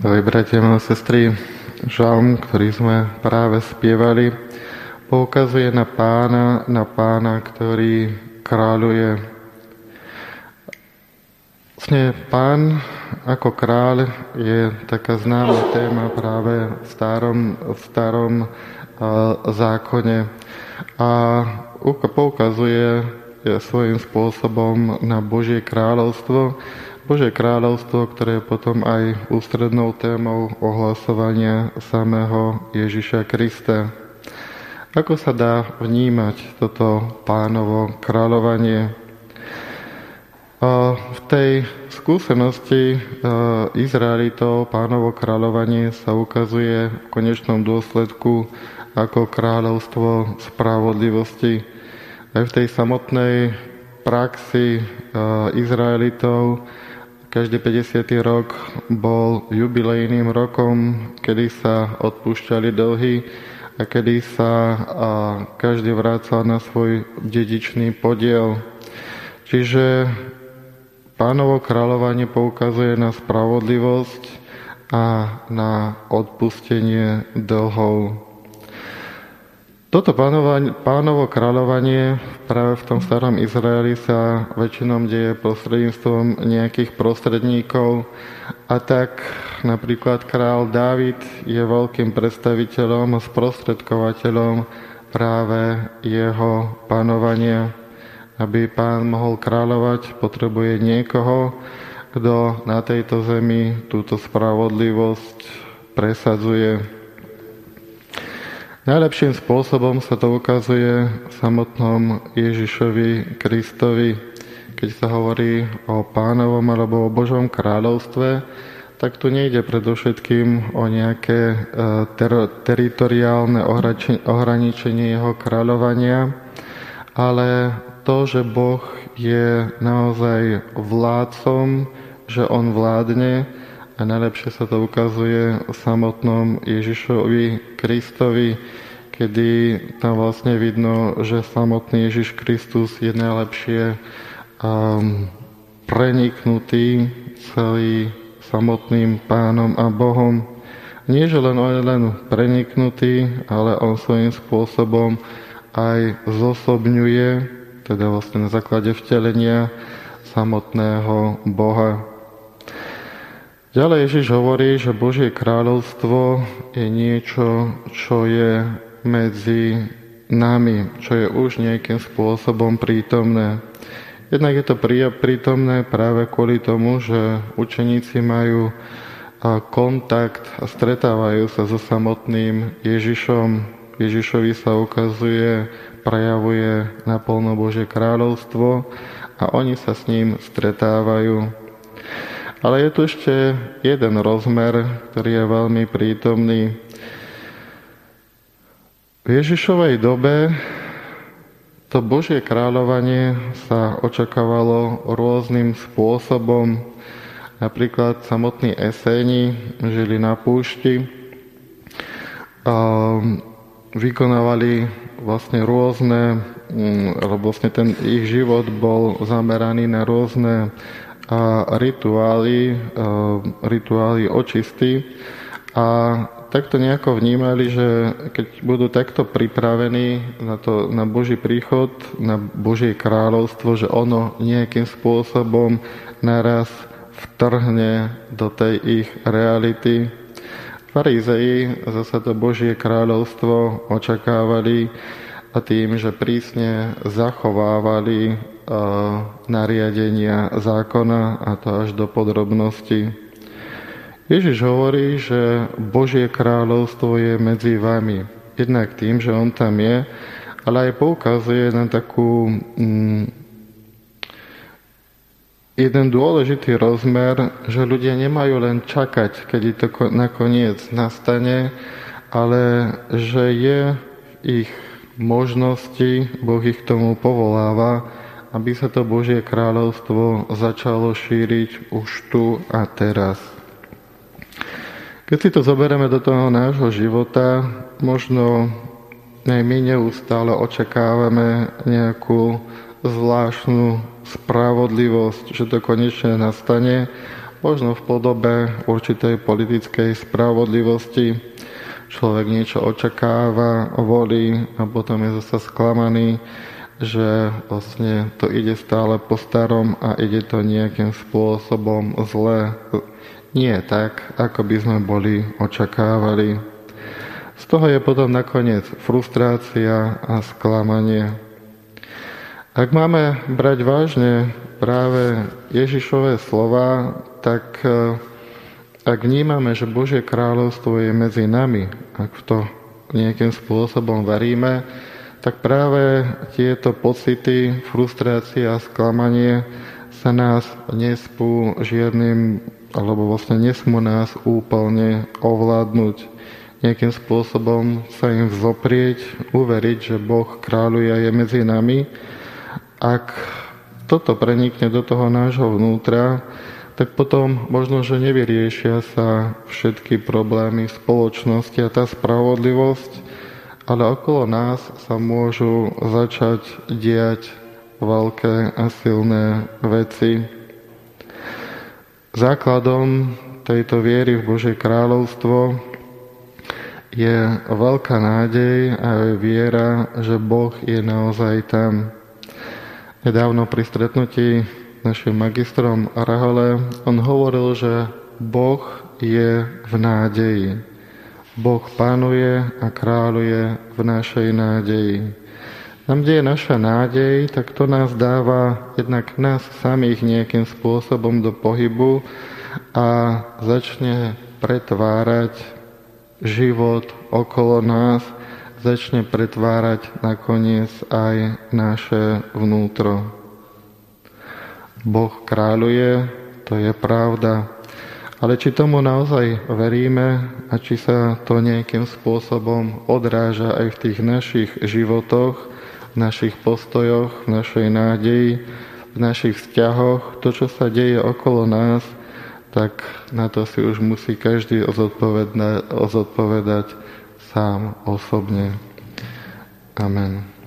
Milí bratia, milé sestry, žalm, ktorý sme práve spievali, poukazuje na pána, na pána, ktorý kráľuje. Vlastne pán ako kráľ je taká známa téma práve v starom, v starom zákone a poukazuje svojím spôsobom na Božie kráľovstvo, Božie kráľovstvo, ktoré je potom aj ústrednou témou ohlasovania samého Ježiša Krista. Ako sa dá vnímať toto pánovo kráľovanie? V tej skúsenosti Izraelitov pánovo kráľovanie sa ukazuje v konečnom dôsledku ako kráľovstvo spravodlivosti. Aj v tej samotnej praxi Izraelitov každý 50. rok bol jubilejným rokom, kedy sa odpúšťali dlhy a kedy sa každý vrácal na svoj dedičný podiel. Čiže pánovo kráľovanie poukazuje na spravodlivosť a na odpustenie dlhov. Toto pánovo kráľovanie práve v tom starom Izraeli sa väčšinou deje prostredníctvom nejakých prostredníkov a tak napríklad král Dávid je veľkým predstaviteľom a sprostredkovateľom práve jeho panovania. Aby pán mohol kráľovať, potrebuje niekoho, kto na tejto zemi túto spravodlivosť presadzuje. Najlepším spôsobom sa to ukazuje v samotnom Ježišovi Kristovi, keď sa hovorí o pánovom alebo o Božom kráľovstve, tak tu nejde predovšetkým o nejaké e, ter- teritoriálne ohraničenie jeho kráľovania, ale to, že Boh je naozaj vládcom, že On vládne a najlepšie sa to ukazuje v samotnom Ježišovi Kristovi, kedy tam vlastne vidno, že samotný Ježiš Kristus je najlepšie um, preniknutý celý samotným pánom a Bohom. Nie, že len on je len preniknutý, ale on svojím spôsobom aj zosobňuje, teda vlastne na základe vtelenia samotného Boha. Ďalej Ježiš hovorí, že Božie kráľovstvo je niečo, čo je medzi nami, čo je už nejakým spôsobom prítomné. Jednak je to prítomné práve kvôli tomu, že učeníci majú kontakt a stretávajú sa so samotným Ježišom. Ježišovi sa ukazuje, prejavuje naplno Božie kráľovstvo a oni sa s ním stretávajú. Ale je tu ešte jeden rozmer, ktorý je veľmi prítomný. V Ježišovej dobe to Božie kráľovanie sa očakávalo rôznym spôsobom. Napríklad samotní eséni žili na púšti a vykonávali vlastne rôzne, mm, alebo vlastne ten ich život bol zameraný na rôzne a rituály, rituály očisty a takto nejako vnímali, že keď budú takto pripravení na, to, na Boží príchod, na Božie kráľovstvo, že ono nejakým spôsobom naraz vtrhne do tej ich reality. Farizei zase to Božie kráľovstvo očakávali tým, že prísne zachovávali nariadenia zákona a to až do podrobnosti. Ježiš hovorí, že Božie kráľovstvo je medzi vami. Jednak tým, že On tam je, ale aj poukazuje na takú mm, jeden dôležitý rozmer, že ľudia nemajú len čakať, keď to nakoniec nastane, ale že je ich možnosti, Boh ich k tomu povoláva, aby sa to Božie kráľovstvo začalo šíriť už tu a teraz. Keď si to zoberieme do toho nášho života, možno aj my neustále očakávame nejakú zvláštnu spravodlivosť, že to konečne nastane, možno v podobe určitej politickej spravodlivosti. Človek niečo očakáva, volí a potom je zase sklamaný, že vlastne to ide stále po starom a ide to nejakým spôsobom zle. Nie tak, ako by sme boli očakávali. Z toho je potom nakoniec frustrácia a sklamanie. Ak máme brať vážne práve Ježišové slova, tak e, ak vnímame, že Božie kráľovstvo je medzi nami, ak to nejakým spôsobom veríme, tak práve tieto pocity, frustrácia a sklamanie sa nás nespú žiadnym, alebo vlastne nesmú nás úplne ovládnuť. Nejakým spôsobom sa im vzoprieť, uveriť, že Boh kráľuje je medzi nami. Ak toto prenikne do toho nášho vnútra, tak potom možno, že nevyriešia sa všetky problémy spoločnosti a tá spravodlivosť, ale okolo nás sa môžu začať diať veľké a silné veci. Základom tejto viery v Božie kráľovstvo je veľká nádej a viera, že Boh je naozaj tam. Nedávno pri stretnutí našim magistrom Rahole on hovoril, že Boh je v nádeji. Boh pánuje a kráľuje v našej nádeji. Tam, kde je naša nádej, tak to nás dáva jednak nás samých nejakým spôsobom do pohybu a začne pretvárať život okolo nás – začne pretvárať nakoniec aj naše vnútro. Boh kráľuje, to je pravda, ale či tomu naozaj veríme a či sa to nejakým spôsobom odráža aj v tých našich životoch, v našich postojoch, v našej nádeji, v našich vzťahoch, to, čo sa deje okolo nás, tak na to si už musí každý ozodpovedať sám osobne. Amen.